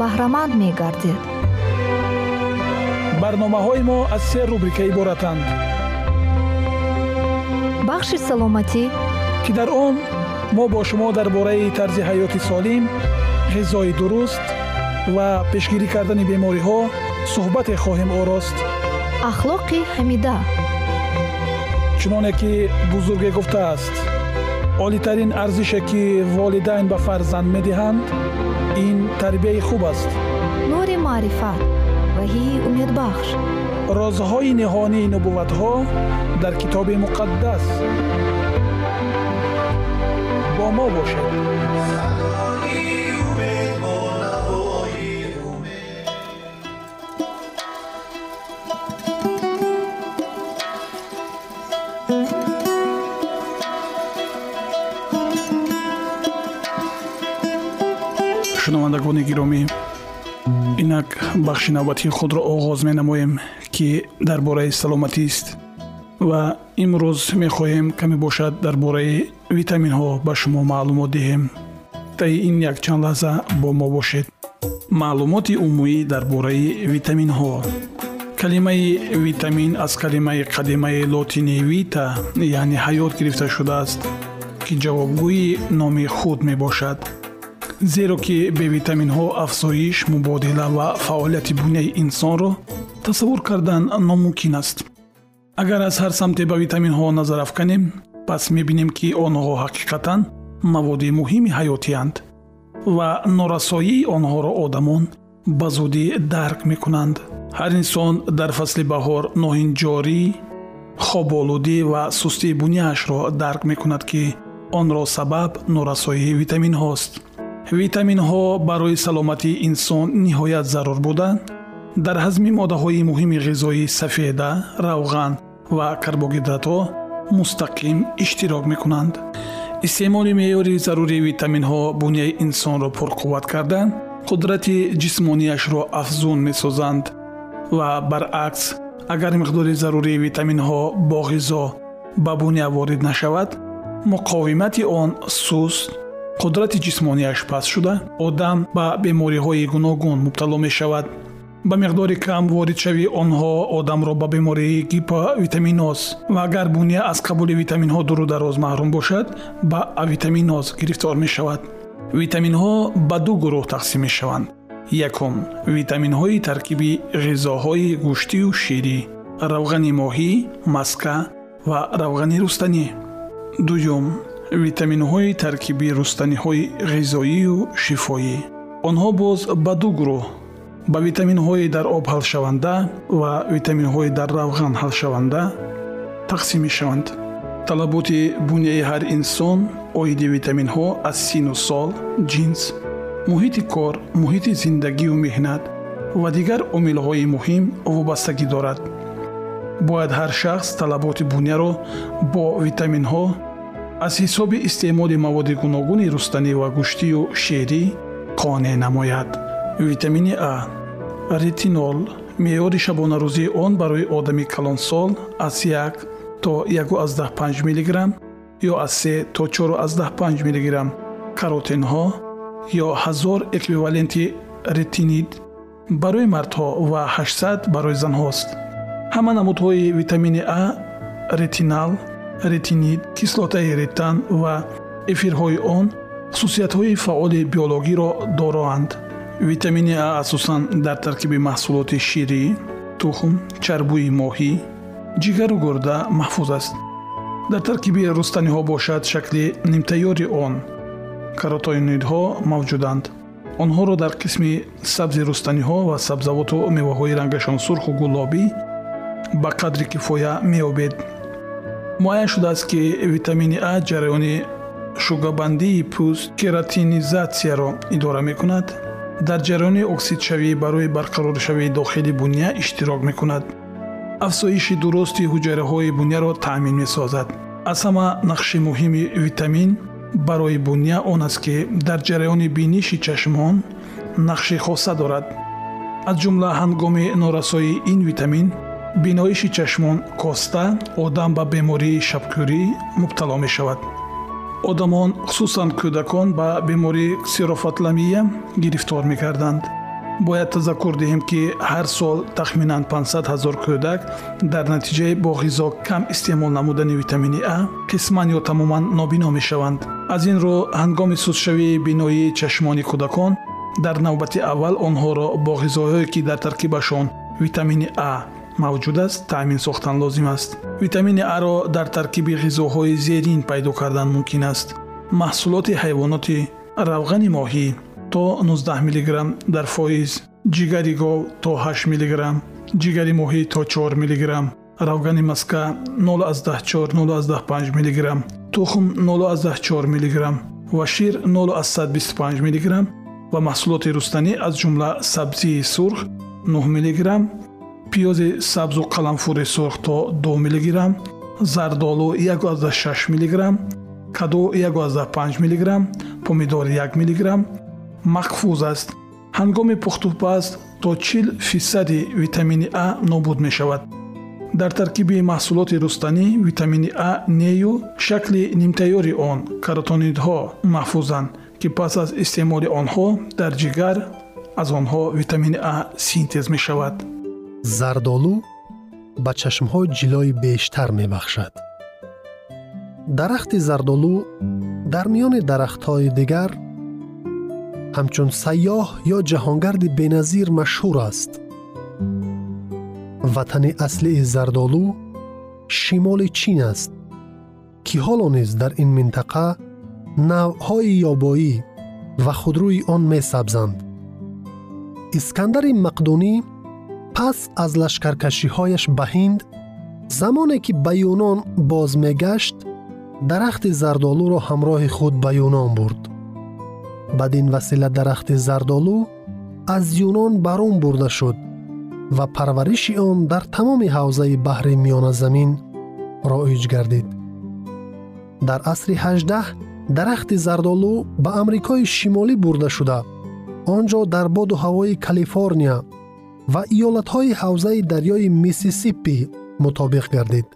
баҳраманд мегардед. Барномаҳои мо аз се рубрика иборатанд. Бахши саломатӣ. Ки дар он мо бо шумо дар бораи тарзи ҳаёти солим ғизои дуруст ва пешгирӣ кардани бемориҳо суҳбате хоҳем орост. Ахлоқи ҳамида. Чуноне ки бузурге гуфтааст олитарин арзише ки волидайн ба фарзанд медиҳанд ин тарбияи хуб аст. Нури маърифат ваҳии умедбахш. Розҳои ниҳонии нубувватҳо дар китоби муқаддас бо мо бошед шунавандагони гиромӣ инак бахши навбатии худро оғоз менамоем ки дар бораи саломатист ва имрӯз мехоҳем каме бошад дар бораи витаминҳо ба шумо маълумот диҳем. Таи ин якчанд лаҳза бо мо бошед. Маълумоти умумӣ дар бораи витаминҳо. Калимаи витамин аз калимаи қадимаи лотини вита яъне ҳаёт гирифта шудааст ки ҷавобгӯи номи худ мебошад зеро ки бевитаминҳо афзоиш мубодила ва фаъолияти буняи инсонро тасаввур кардан номумкин аст. Агар аз ҳар самте ба витаминҳо назар афканем пас мебинем ки онҳо ҳақиқатан маводи муҳими ҳаётиянд ва норасоии онҳоро одамон ба зудӣ дарк мекунанд. Ҳар инсон дар фасли баҳор ноҳинҷорӣ хоболудӣ ва сустии буняашро дарк мекунад ки онро сабаб норасоии витаминҳост витаминҳо барои саломатии инсон ниҳоят зарур буданд. Дар ҳазми моддаҳои муҳими ғизоӣ сафеда равған ва карбогидратҳо мустақим иштирок мекунанд. Истеъмоли меъёри зарурии витаминҳо буняи инсонро пурқувват карда қудрати ҷисмонияшро афзун месозанд ва баръакс агар миқдори зарурии витаминҳо бо ғизо ба буня ворид нашавад муқовимати он суст қудрати ҷисмонияш паст шуда одам ба бемориҳои гуногун мубтало мешавад. Ба миқдори кам воридшави онҳо одамро ба бемории гиповитаминоз ва агар буния аз қабули витаминҳо дуру дароз маҳрум бошад ба авитаминоз гирифтор мешавад. Витаминҳо ба ду гурӯҳ тақсим мешаванд. Якум витаминҳои таркиби ғизоҳои гӯштию ширӣ равғани моҳӣ маска ва равғани рустанӣ. Дуюм витаминҳои таркиби рустаниҳои ғизоию шифоӣ. Онҳо боз ба ду гурӯҳ ба витаминҳои дар об ҳалшаванда ва витаминҳои дар равған ҳалшаванда тақсим мешаванд. Талаботи буняи ҳар инсон оиди витаминҳо аз сину сол ҷинс муҳити кор муҳити зиндагию меҳнат ва дигар омилҳои муҳим вобастагӣ дорад. Бояд ҳар шахс талаботи буняро бо витаминҳо аз ҳисоби истеъмоли маводи гуногуни рустанӣ ва гӯштию шерӣ қонеъ намояд. Витамини а ретинол меъёри шабонарӯзии он барои одами калонсол аз 1 то 15 мграм ё аз 3 то 45 мграм каротинҳо ё ҳазор эквиваленти ретинид барои мардҳо ва 800 барои занҳост. Ҳама намудҳои витамини а ретинал ретинид кислотаи ретан ва эфирҳои он хусусиятҳои фаъоли биологиро дороанд. Витамини а асосан дар таркиби маҳсулоти ширӣ тухм чарбӯи моҳӣ ҷигару гурда маҳфуз аст. Дар таркиби рустаниҳо бошад шакли нимтайёри он каротоинидҳо мавҷуданд. Онҳоро дар қисми сабзи рустаниҳо ва сабзавоту меваҳои рангашон сурху гулобӣ ба қадри кифоя меёбед муайян шудааст ки витамини а ҷараёни шугабандии пӯст кератинизатсияро идора мекунад. Дар ҷараёни оксидшавӣ барои барқароршавии дохили буня иштирок мекунад. Афзоиши дурусти ҳуҷайраҳои буняро таъмин месозад. Аз ҳама нақши муҳими витамин барои буня он аст ки дар ҷараёни биниши чашмон нақши хоса дорад. Аз ҷумла ҳангоми норасоии ин витамин биноиши чашмон коста одам ба бемории шабкӯрӣ мубтало мешавад. Одамон хусусан кӯдакон ба бемории ксирофатламия гирифтор мекарданд. Бояд тазаккур диҳем ки ҳар сол тахминан 500 ҳазор кӯдак дар натиҷаи бо ғизо кам истеъмол намудани витамини а қисман ё тамоман нобино мешаванд. Аз ин рӯ ҳангоми сустшавии биноии чашмони кӯдакон дар навбати аввал онҳоро бо ғизоҳое ки дар таркибашон витамини а мавҷуд аст таъмин сохтан лозим аст. Витамини аро дар таркиби ғизоҳои зерин пайдо кардан мумкин аст. Маҳсулоти ҳайвоноти равғани моҳӣ то 19 мг дар фоиз ҷигари гов то 8 мг ҷигари моҳӣ то 4 мг равғани маска 04 05 мг тухм 04 мг ва шир 025 мг ва маҳсулоти рустанӣ аз ҷумла сабзии сурх 9 мг пиёзи сабзу қаламфури сурх то 2 мг зардолу 16 мг каду 15 мг помидор 1 мг махфуз аст. Ҳангоми пухтупаз то 40 фисади витамини а нобуд мешавад. Дар таркиби маҳсулоти рустанӣ витамини а нею шакли нимтайёри он каротонидҳо маҳфузанд ки пас аз истеъмоли онҳо дар ҷигар аз онҳо витамини а синтез мешавад зардолу ба чашмҳо ҷилои бештар мебахшад дарахти зардолу дар миёни дарахтҳои дигар ҳамчун сайёҳ ё ҷаҳонгарди беназир машҳур аст ватани аслии зардолу шимоли чин аст ки ҳоло низ дар ин минтақа навъҳои ёбоӣ ва худрӯи он месабзанд искандари мақдунӣ пас аз лашкаркашиҳояш ба ҳинд замоне ки ба юнон боз мегашт дарахти зардолуро ҳамроҳи худ ба юнон бурд. Бадин васила дарахти зардолу аз юнон барун бурда шуд ва парвариши он дар тамоми ҳавзаи баҳри миёназамин роиҷ гардид. Дар асри ҳаждаҳ дарахти зардолу ба амрикои шимолӣ бурда шуда. Он ҷо дар боду ҳавои калифорния ва иёлатҳои ҳавзаи дарёи миссисиппи мутобиқ гардид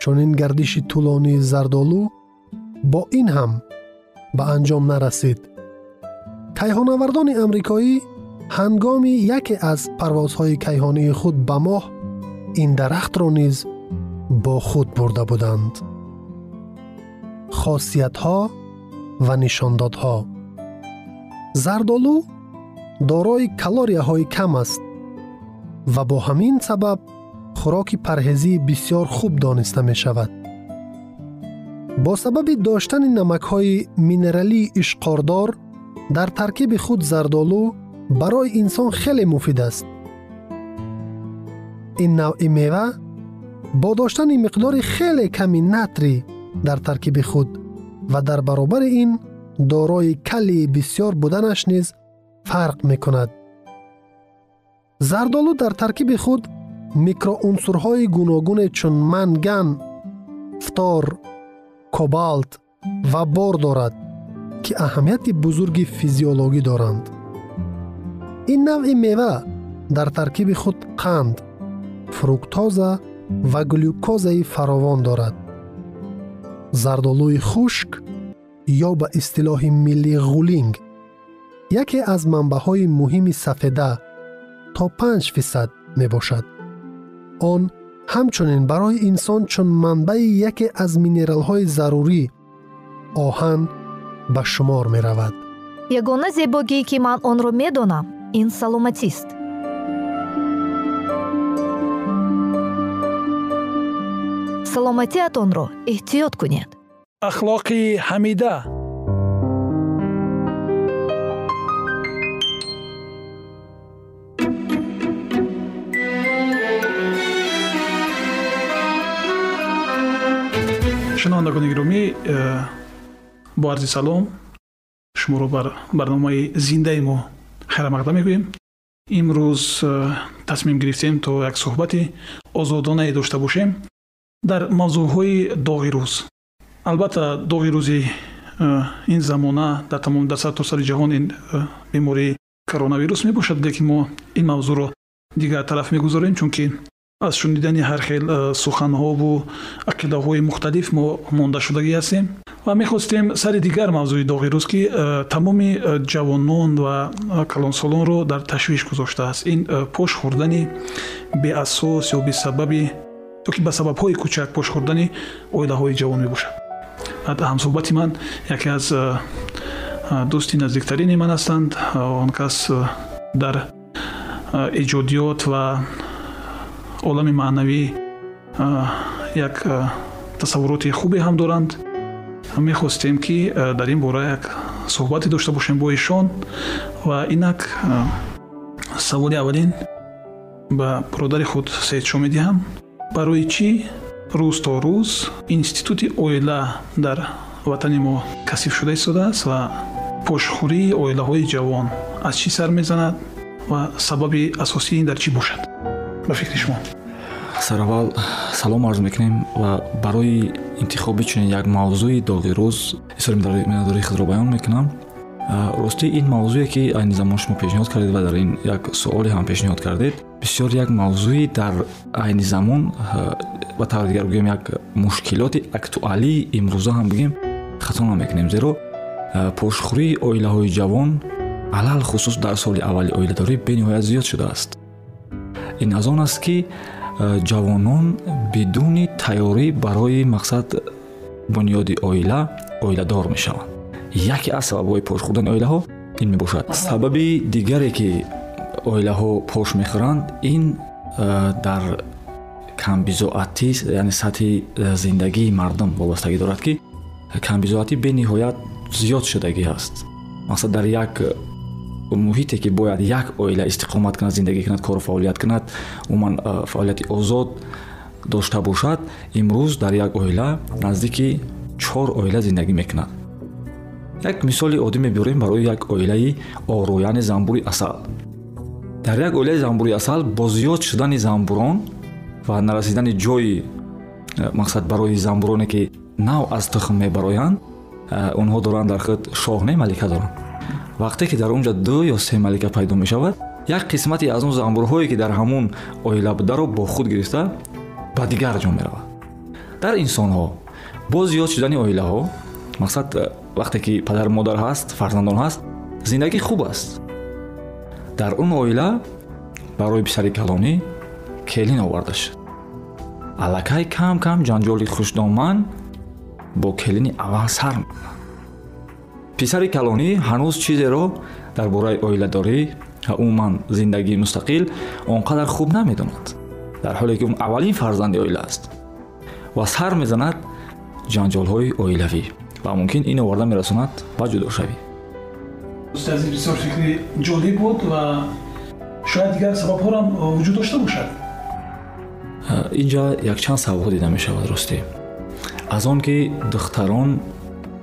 чунин гардиши тӯлонии зардолу бо ин ҳам ба анҷом нарасид кайҳонавардони амрикоӣ ҳангоми яке аз парвозҳои кайҳонии худ ба моҳ ин дарахтро низ бо худ бурда буданд хосиятҳо ва нишондодҳо зардолу дорои калорияҳои кам аст ва бо ҳамин сабаб хӯроки парҳезии бисьёр хуб дониста мешавад. Бо сабаби доштани намакҳои минералии ишқордор дар таркиби худ зардолу барои инсон хеле муфид аст. Ин навъи мева бо доштани миқдори хеле ками натрӣ дар таркиби худ ва дар баробари ин дорои калии бисьёр буданаш низ фарқ мекунад. Зардолу дар таркиби худ микроунсурҳои гуногуне чун манган фтор кобалт ва бор дорад ки аҳамияти бузурги физиологӣ доранд. Ин навъи мева дар таркиби худ қанд? Фруктоза ва глюкозаи фаровон дорад. Зардолӯи хушк ё ба истилоҳи милли ғулинг яке аз манбаъҳои муҳими сафеда то 5 фисад мебошад. Он ҳамчунин барои инсон чун манбаи яке аз минералҳои зарурӣ оҳан ба шумор меравад. Ягона зебогие ки ман онро медонам ин саломатист. Саломатиатонро эҳтиёт кунед. Ахлоқи ҳамида шунавандагони гиромӣ э, бо арзи салом шуморо бар барномаи зиндаи мо хайрамақдам мегӯем. Имрӯз тасмим гирифтем то як суҳбати озодонае дошта бошем. Дар мавзӯъҳои доғи рӯз. Албатта доғи рӯзи ин замона дар тамоми дар сартосари ҷаҳон ин бемории коронавирус мебошад лекин мо ин мавзӯъро дигар тараф мегузорем чунки аз шунидани ҳархел суханҳову ақидаҳои мухталиф мо мондашудагӣ ҳастем ва мехостем сари дигар мавзӯи доғи рӯз ки тамоми ҷавонон ва калонсолонро дар ташвиш гузоштааст ин пош хӯрдани беасос ё бесабаби ёки ба сабабҳои кӯчак пош хӯрдани оилаҳои ҷавон мебошад. Ҳамсӯҳбати ман яке аз дӯсти наздиктарини ман ҳастанд. Он кас дар эҷодиёт ва олами маънавӣ як тасаввуроти хубе ҳам доранд. Мехостем ки дар ин бора як суҳбате дошта бошем бо ишон ва инак саволи аввалин ба бародари худ саидшо медиҳам. Барои чӣ? Рӯз то рӯз институти оила дар ватани мо касиф шуда истодааст ва пошхӯрии оилаҳои ҷавон аз чӣ сар мезанад ва сабаби асосии ин дар чӣ бошад ба фикри шумо. Сараввал салом арз мекунем ва барои интихоби чунин як мавзӯи доғи рӯз изҳори миннатдории худро баён мекунам. Ростӣ ин мавзӯе ки айни замон шумо пешниҳод кардед ва дар ин як суоле ҳам пешниҳод кардед бисёр як мавзӯи дар айни замон ба таври дигар гӯем як мушкилоти актуалии имрӯза ҳам бигӯем хато намекунем зеро пошхӯрии оилаҳои ҷавон алал хусус дар соли аввали оиладорӣ бениҳоят зиёд шудааст ин аз он аст ки ҷавонон бидуни тайёрӣ барои мақсад бунёди оила оиладор мешаванд. Яке аз сабабҳои пош хӯрдани оилаҳо ин мебошад. Сабаби дигаре ки оилаҳо пош мехӯранд ин дар камбизоатӣ яъне сатҳи зиндагии мардум вобастагӣ дорад ки камбизоатӣ бениҳоят зиёд шудагӣ ҳаст мақсад дар як муҳите ки бояд як оила истиқомат кунад зиндагӣ кунад кору фаъолият кунад умуман фаъолияти озод дошта бошад имрӯз дар як оила наздики чор оила зиндагӣ мекунад. Як мисоли оддӣ мебиёрем барои як оилаи орояни занбури асал. Дар як оилаи занбури асал бо зиёд шудани занбурон ва нарасидани ҷои мақсад барои занбуроне ки нав аз тухм мебароянд онҳо доранд дар худ шоҳ не малика доранд вақте ки дар онҷа ду ё се малика пайдо мешавад як қисмате аз он занбурҳое ки дар ҳамун оила бударо бо худ гирифта ба дигар ҷо меравад. Дар инсонҳо бо зиёд шудани оилаҳо мақсад э, вақте ки падару модар ҳаст фарзандон ҳаст зиндагӣ хуб аст. Дар он оила барои писари калонӣ келин оварда шуд. Аллакай кам кам ҷанҷоли хушдоман бо келини аввал сар мекунад писари калонӣ ҳанӯз чизеро дар бораи оиладорӣ ва умуман зиндагии мустақил он қадар хуб намедонад. Дар ҳоле ки он аввалин фарзанди оила аст ва сар мезанад ҷанҷолҳои оилавӣ ва мумкин ин оварда мерасонад ба ҷудошавӣ. Устази бисёр фикри ҷолиб буд ва шояд дигар сабабҳорам вуҷуд дошта бошад? Инҷа якчанд сабабҳо дида мешавад ростӣ аз он ки духтарон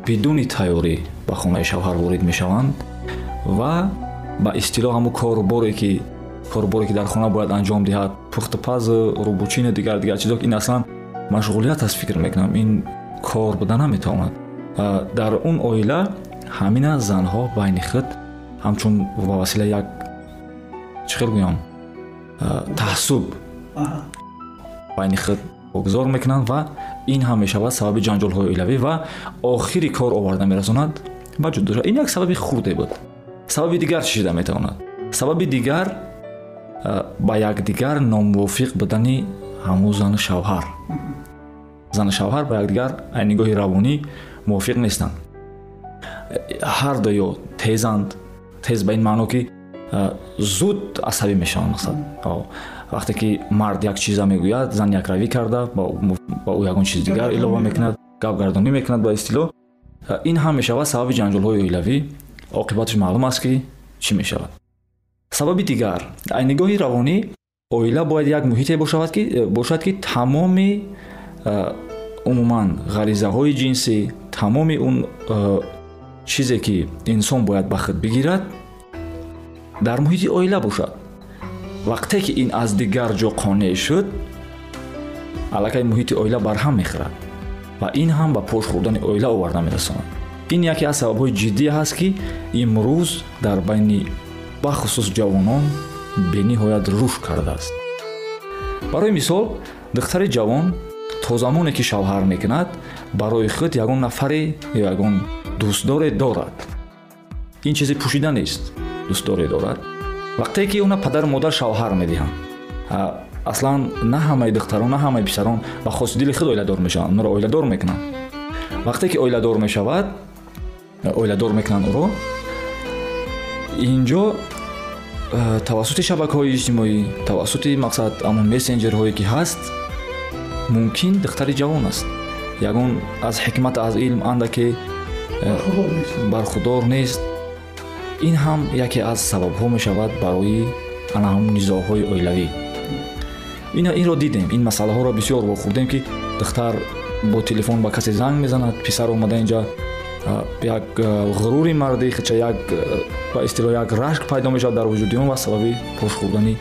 бидуни тайёрӣ ба хонаи шавҳар ворид мешаванд ва ба истилоҳ ҳамун корборе ки корборе ки дар хона бояд анҷом диҳад пухтупазу рубучину дигар дигар чизо ин аслан машғулият аст фикр мекунам ин кор буда наметавонад. Дар он оила ҳамина занҳо байни худ ҳамчун ба василаи як чӣ хел гӯям? Таъссуб байни худ богузор мекунанд ва ин ҳам мешавад сабаби ҷанҷолҳои оилавӣ ва охири кор оварда мерасонад ба ҷудо ин як сабаби хурде буд сабаби дигар чӣ шуда метавонад сабаби дигар ба якдигар номувофиқ будани ҳамун зану шавҳар зану шавҳар ба якдигар аз нигоҳи равонӣ мувофиқ нестанд ҳар дуё тезанд тез ба ин маъно ки зуд асабӣ мешаванд мақсад вақте ки мард як чиза мегӯяд зан якравӣ карда ба ӯ ягон чизи дигар илова мекунад гапгардонӣ мекунад ба истилоҳ ин ҳам мешавад сабаби ҷанҷолҳои оилавӣ. Оқибаташ маълум аст ки чӣ мешавад? Сабаби дигар. Аз нигоҳи равонӣ оила бояд як муҳите бошад ки тамоми умуман ғаризаҳои ҷинсӣ тамоми он чизе ки инсон бояд ба худ бигирад дар муҳити оила бошад вақте ки ин аз дигар ҷо қонеъ шуд аллакай муҳити оила барҳам мехӯрад ва ин ҳам ба пош хӯрдани оила оварда мерасонад. Ин яке аз сабабҳои ҷиддие ҳаст ки имрӯз дар байни бахусус ҷавонон бениҳоят рушд кардааст. Барои мисол духтари ҷавон то замоне ки шавҳар мекунад барои худ ягон нафаре ё ягон дӯстдоре дорад. Ин чизи пӯшида нест дӯстдоре дорад вақте ки ona падару модар шавҳар медиҳанд аслан на ҳамаи духтарон на ҳамаи писарон ба хоси дили худ оиладор мешаванд онро оиладор мекунанд. Вақте ки оиладор мешавад оиладор мекунанд ӯро инҷо тавассути шабакаҳои иҷтимоӣ тавассути мақсад амон мессенҷерҳое ки ҳаст мумкин духтари ҷавон аст. Ягон аз ҳикмат аз илм андаке бархудор нест ин ҳам яке аз сабабҳо мешавад барои анаҳам низоъҳои оилавӣ. Инро дидем. Ин масъалаҳоро бисёр вохӯрдем ки духтар бо телефон ба касе занг мезанад писар омада инҷа як ғурури марди хича як ба истилоҳ як рашк пайдо мешавад дар вуҷуди он ва сабаби пош хӯрдани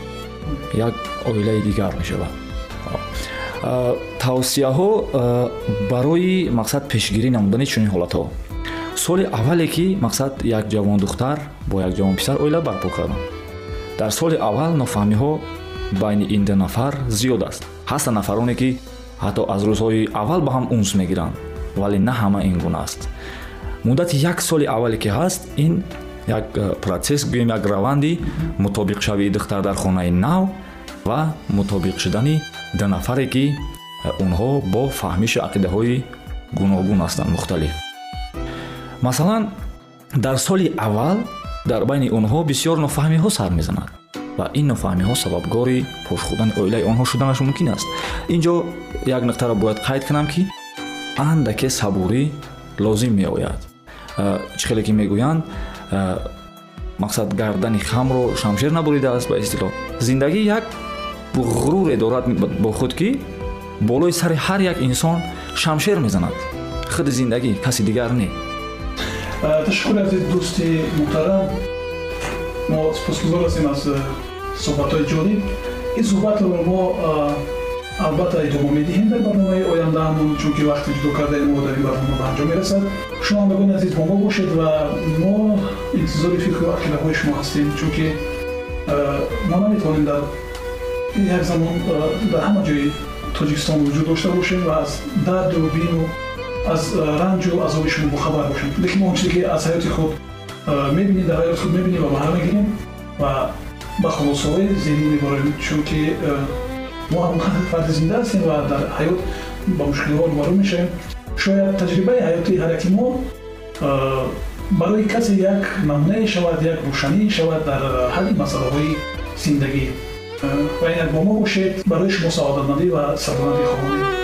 як оилаи дигар мешавад тавсияҳо барои мақсад пешгирӣ намудани чунин ҳолатҳо соли аввале ки мақсад як ҷавон духтар бо як ҷавон писар оила барпо карданд дар соли аввал нофаҳмиҳо байни ин ду нафар зиёд аст. Ҳастанд нафароне ки ҳатто аз рӯзҳои аввал ба ҳам унс мегиранд вале на ҳама ин гуна аст. Муддати як соли аввале ки ҳаст ин як протсесс гӯем як раванди мутобиқшавии духтар дар хонаи нав ва мутобиқ шудани ду нафаре ки онҳо бо фаҳмиши ақидаҳои гуногун ҳастанд мухталиф масалан дар соли аввал дар байни онҳо бисёр нофаҳмиҳо сар мезанад ва ин нофаҳмиҳо сабабгори пошхӯрдани оилаи онҳо шуданаш мумкин аст. Инҷо як нуқтаро бояд қайд кунам ки андаке сабурӣ лозим меояд. Чӣ хеле ки мегӯянд? Мақсад гардани хамро шамшер набуридааст ба истилоҳ зиндагӣ як ғуруре дорад бо худ ки болои сари ҳар як инсон шамшер мезанад. Худи зиндагӣ каси дигар не ташаккур азиз дӯсти муҳтарам мо сипосгузор ҳастем аз суҳбатҳои ҷолиб ин суҳбатро мо албатта идома медиҳем дар барномаи ояндаамон чунки вақти ҷудо кардаи мо дар ин барнома ба анҷом мерасад шунавандагони азиз бо мо бошед ва мо интизори фикру ақидаҳои шумо ҳастем чунки мо наметавонем дар як замон дар ҳама ҷои тоҷикистон вуҷуд дошта бошем ва аз дарду бину аз ранҷу азоби шумо бохабар бошем. Лекин мо он чизе ки аз ҳаёти худ мебинем дар ҳаёти худ мебинем ва баҳра мегирем ва ба хулосаҳои зеҳнӣ мебарем чунки мо ҳам фарди зинда ҳастем ва дар ҳаёт ба мушкилиҳо рӯбарӯ мешавем. Шояд таҷрибаи ҳаётии ҳар яки мо барои касе як намунае шавад як рӯшанӣ шавад дар ҳалли масъалаҳои зиндагӣ. Ва инак бо мо бошед барои шумо саодатмандӣ ва сарбаландӣ хоҳонем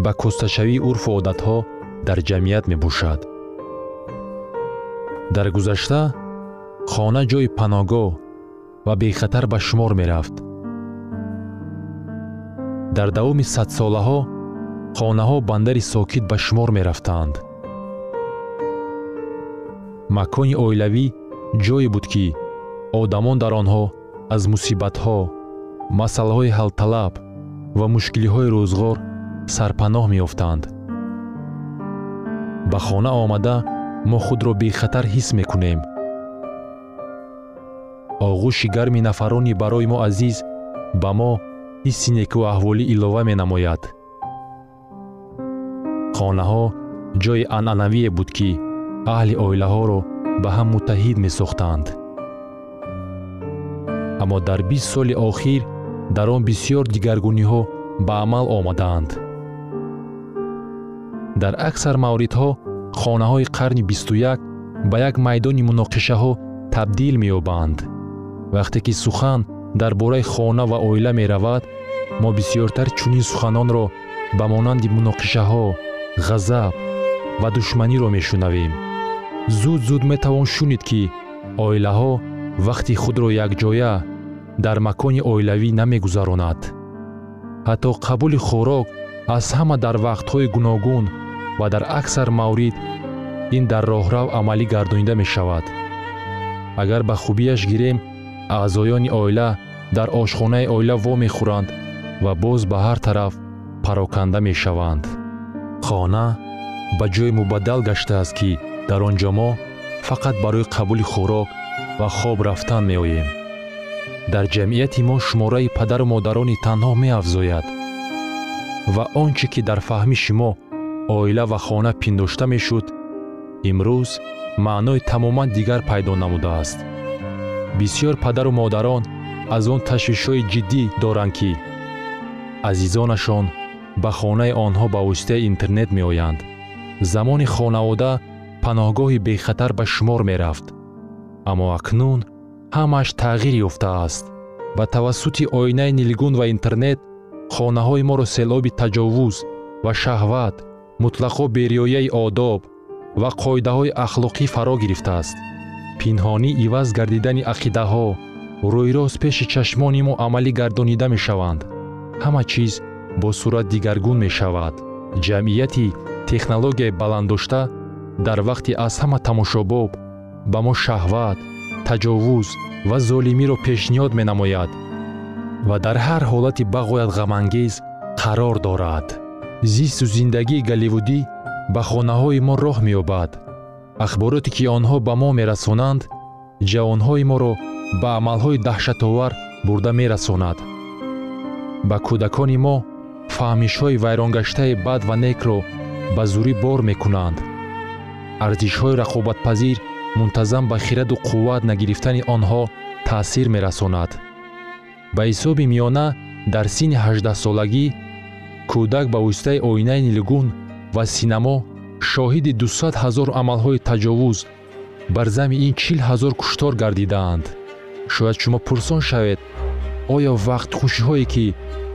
ба косташавии урфу одатҳо дар ҷамъият мебошад. Дар гузашта хона ҷои паноҳгоҳ ва бехатар ба шумор мерафт. Дар давоми садсолаҳо хонаҳо бандари сокит ба шумор мерафтанд макони оилавӣ ҷое буд ки одамон дар онҳо аз мусибатҳо масъалаҳои ҳалталаб ва мушкилиҳои рӯзғор сарпаноҳ меёфтанд. Ба хона омада мо худро бехатар ҳис мекунем. Оғӯши гарми нафарони барои мо азиз ба мо ҳисси некуаҳволӣ илова менамояд. Хонаҳо ҷойи анъанавие буд ки аҳли оилаҳоро ба ҳам муттаҳид месохтанд аммо дар бист соли охир дар он бисьёр дигаргуниҳо ба амал омадаанд дар аксар мавридҳо хонаҳои қарни бисту як ба як майдони муноқишаҳо табдил меёбанд. Вақте ки сухан дар бораи хона ва оила меравад мо бисьёртар чунин суханонро ба монанди муноқишаҳо ғазаб ва душманиро мешунавем. Зуд зуд метавон шунид ки оилаҳо вақти худро якҷоя дар макони оилавӣ намегузаронад. Ҳатто қабули хӯрок аз ҳама дар вақтҳои гуногун ва дар аксар маврид ин дар роҳрав амалӣ гардонида мешавад. Агар ба хубияш гирем аъзоёни оила дар ошхонаи оила вомехӯранд ва боз ба ҳар тараф пароканда мешаванд. Хона ба ҷое мубаддал гаштааст ки дар он ҷо мо фақат барои қабули хӯрок ва хоб рафтан меоем. Дар ҷамъияти мо шумораи падару модарони танҳо меафзояд ва он чӣ ки дар фаҳми шумо оила ва хона пиндошта мешуд имрӯз маънои тамоман дигар пайдо намудааст. Бисьёр падару модарон аз он ташвишҳои ҷиддӣ доранд ки азизонашон ба хонаи онҳо ба воситаи интернет меоянд. Замони хонавода паноҳгоҳи бехатар ба шумор мерафт аммо акнун ҳамааш тағйир ёфтааст. Ба тавассути оинаи нилгун ва интернет хонаҳои моро селоби таҷовуз ва шаҳват мутлақо бериёяи одоб ва қоидаҳои ахлоқӣ фаро гирифтааст. Пинҳонӣ иваз гардидани ақидаҳо рӯйрост пеши чашмони мо амалӣ гардонида мешаванд. Ҳама чиз бо сурат дигаргун мешавад. Ҷамъияти технологияи баланddошта дар вақти аз ҳама тамошобоб ба мо шаҳват таҷовуз ва золимиро пешниҳод менамояд ва дар ҳар ҳолати бағоят ғамангез қарор дорад зисту зиндагии голливудӣ ба хонаҳои мо роҳ меёбад. Ахбороте ки онҳо ба мо мерасонанд ҷавонҳои моро ба амалҳои даҳшатовар бурда мерасонад. Ба кӯдакони мо фаҳмишҳои вайронгаштаи бад ва некро ба зурӣ бор мекунанд. Арзишҳои рақобатпазир мунтазам ба хираду қувват нагирифтани онҳо таъсир мерасонад. Ба ҳисоби миёна дар синни ҳаждаҳсолагӣ кӯдак ба воситаи оинаи нилгун ва синамо шоҳиди дусад ҳазор амалҳои таҷовуз бар зами ин чил ҳазор куштор гардидаанд. Шояд шумо пурсон шавед оё вақтхушиҳое ки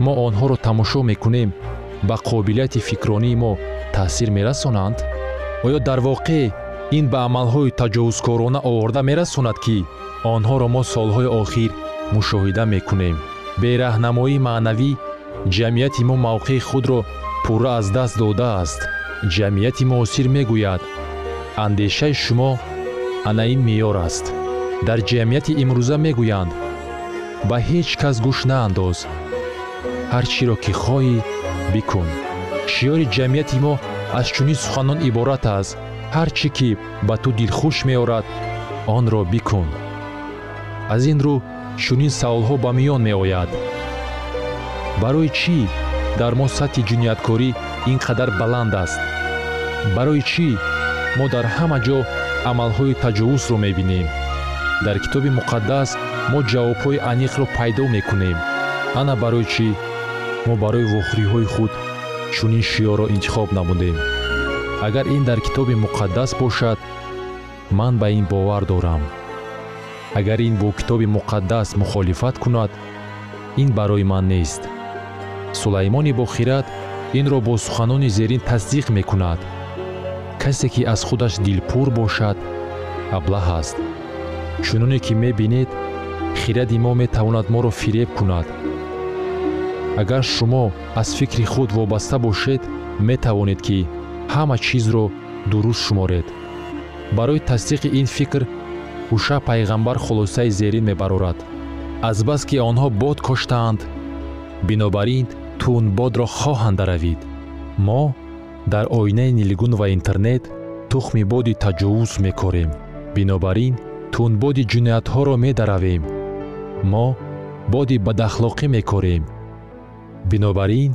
мо онҳоро тамошо мекунем ба қобилияти фикронии мо таъсир мерасонанд? Оё дар воқеъ ин ба амалҳои таҷовузкорона оварда мерасонад ки онҳоро мо солҳои охир мушоҳида мекунем. Бераҳнамоии маънавӣ ҷамъияти мо мавқеи худро пурра аз даст додааст. Ҷамъияти муосир мегӯяд. Андешаи шумо ана ин меъёр аст. Дар ҷамъияти имрӯза мегӯянд. Ба ҳеҷ кас гӯш наандоз. Ҳар чиро ки хоҳӣ бикун. Шиёри ҷамъияти мо аз чунин суханон иборат аст. Ҳар чӣ ки ба ту дилхуш меорад онро бикун. Аз ин рӯ чунин саволҳо ба миён меояд барои чӣ дар мо сатҳи ҷинояткорӣ ин қадар баланд аст? Барои чӣ мо дар ҳама ҷо амалҳои таҷовузро мебинем? Дар китоби муқаддас мо ҷавобҳои аниқро пайдо мекунем. Ана барои чӣ мо барои вохӯриҳои худ чунин шиёрро интихоб намудем? Агар ин дар китоби муқаддас бошад ман ба ин бовар дорам. Агар ин бо китоби муқаддас мухолифат кунад ин барои ман нест сулаймони бохират инро бо суханони зерин тасдиқ мекунад. Касе ки аз худаш дилпур бошад аблаҳ аст. Чуноне ки мебинед хиради мо метавонад моро фиреб кунад. Агар шумо аз фикри худ вобаста бошед метавонед ки ҳама чизро дуруст шуморед. Барои тасдиқи ин фикр ҳуша пайғамбар хулосаи зерин мебарорад. Азбаски онҳо бод коштаанд бинобар ин тунбодро хоҳанд даравид мо дар оинаи нилгун ва интернет тухми боди таҷовуз мекорем. Бинобар ин тунбоди ҷиноятҳоро медаравем. Мо боди бадахлоқӣ мекорем. Бинобар ин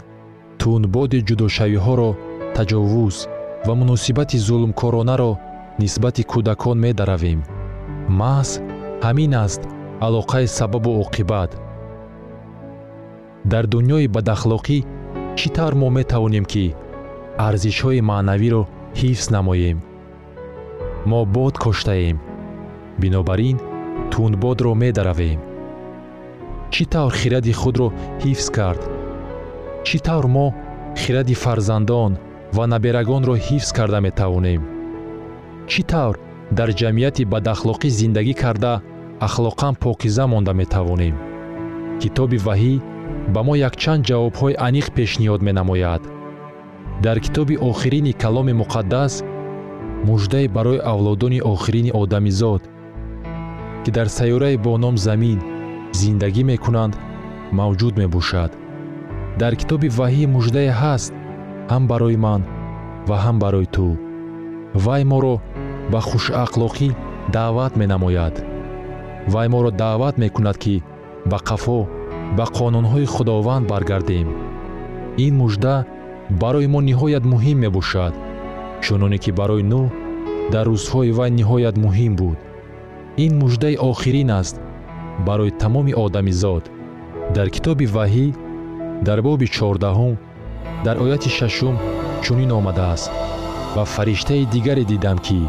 тунбоди ҷудошавиҳоро таҷовуз ва муносибати зулмкоронаро нисбати кӯдакон медаравем. Маҳз ҳамин аст алоқаи сабабу оқибат дар дуньёи бадахлоқӣ чӣ тавр мо метавонем ки арзишҳои маънавиро ҳифз намоем. Мо бод коштаем бинобар ин тунбодро медаравем. Чӣ тавр хиради худро ҳифз кард. Чӣ тавр мо хиради фарзандон ва наберагонро ҳифз карда метавонем. Чӣ тавр дар ҷамъияти бадахлоқӣ зиндагӣ карда ахлоқан покиза монда метавонем. Китоби ваҳӣ ба мо якчанд ҷавобҳои аниқ пешниҳод менамояд. Дар китоби охирини каломи муқаддас муждае барои авлодони охирини одамизод ки дар сайёраи бо ном замин зиндагӣ мекунанд мавҷуд мебошад. Дар китоби ваҳӣ муждае ҳаст ҳам барои ман ва ҳам барои ту. Вай моро ба хушахлоқӣ даъват менамояд. Вай моро даъват мекунад ки ба қафо ба қонунҳои худованд баргардем. Ин мужда барои мо ниҳоят муҳим мебошад чуноне ки барои нӯҳ дар рӯзҳои вай ниҳоят муҳим буд. Ин муждаи охирин аст барои тамоми одамизод дар китоби ваҳӣ дар боби чордаҳум дар ояти шашум чунин омадааст ва фариштаи дигаре дидам ки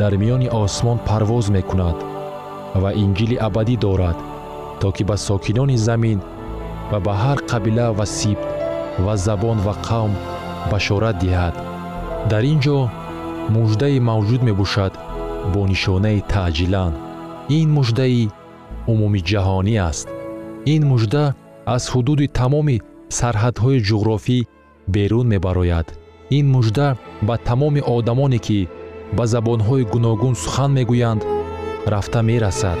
дар миёни осмон парвоз мекунад ва инҷили абадӣ дорад то ки ба сокинони замин ва ба ҳар қабила ва сибт ва забон ва қавм башорат диҳад. Дар ин ҷо муждае мавҷуд мебошад бо нишонаи таъҷилан. Ин муждаи умумиҷаҳонӣ аст. Ин мужда аз ҳудуди тамоми сарҳадҳои ҷуғрофӣ берун мебарояд. Ин мужда ба тамоми одамоне ки ба забонҳои гуногун сухан мегӯянд рафта мерасад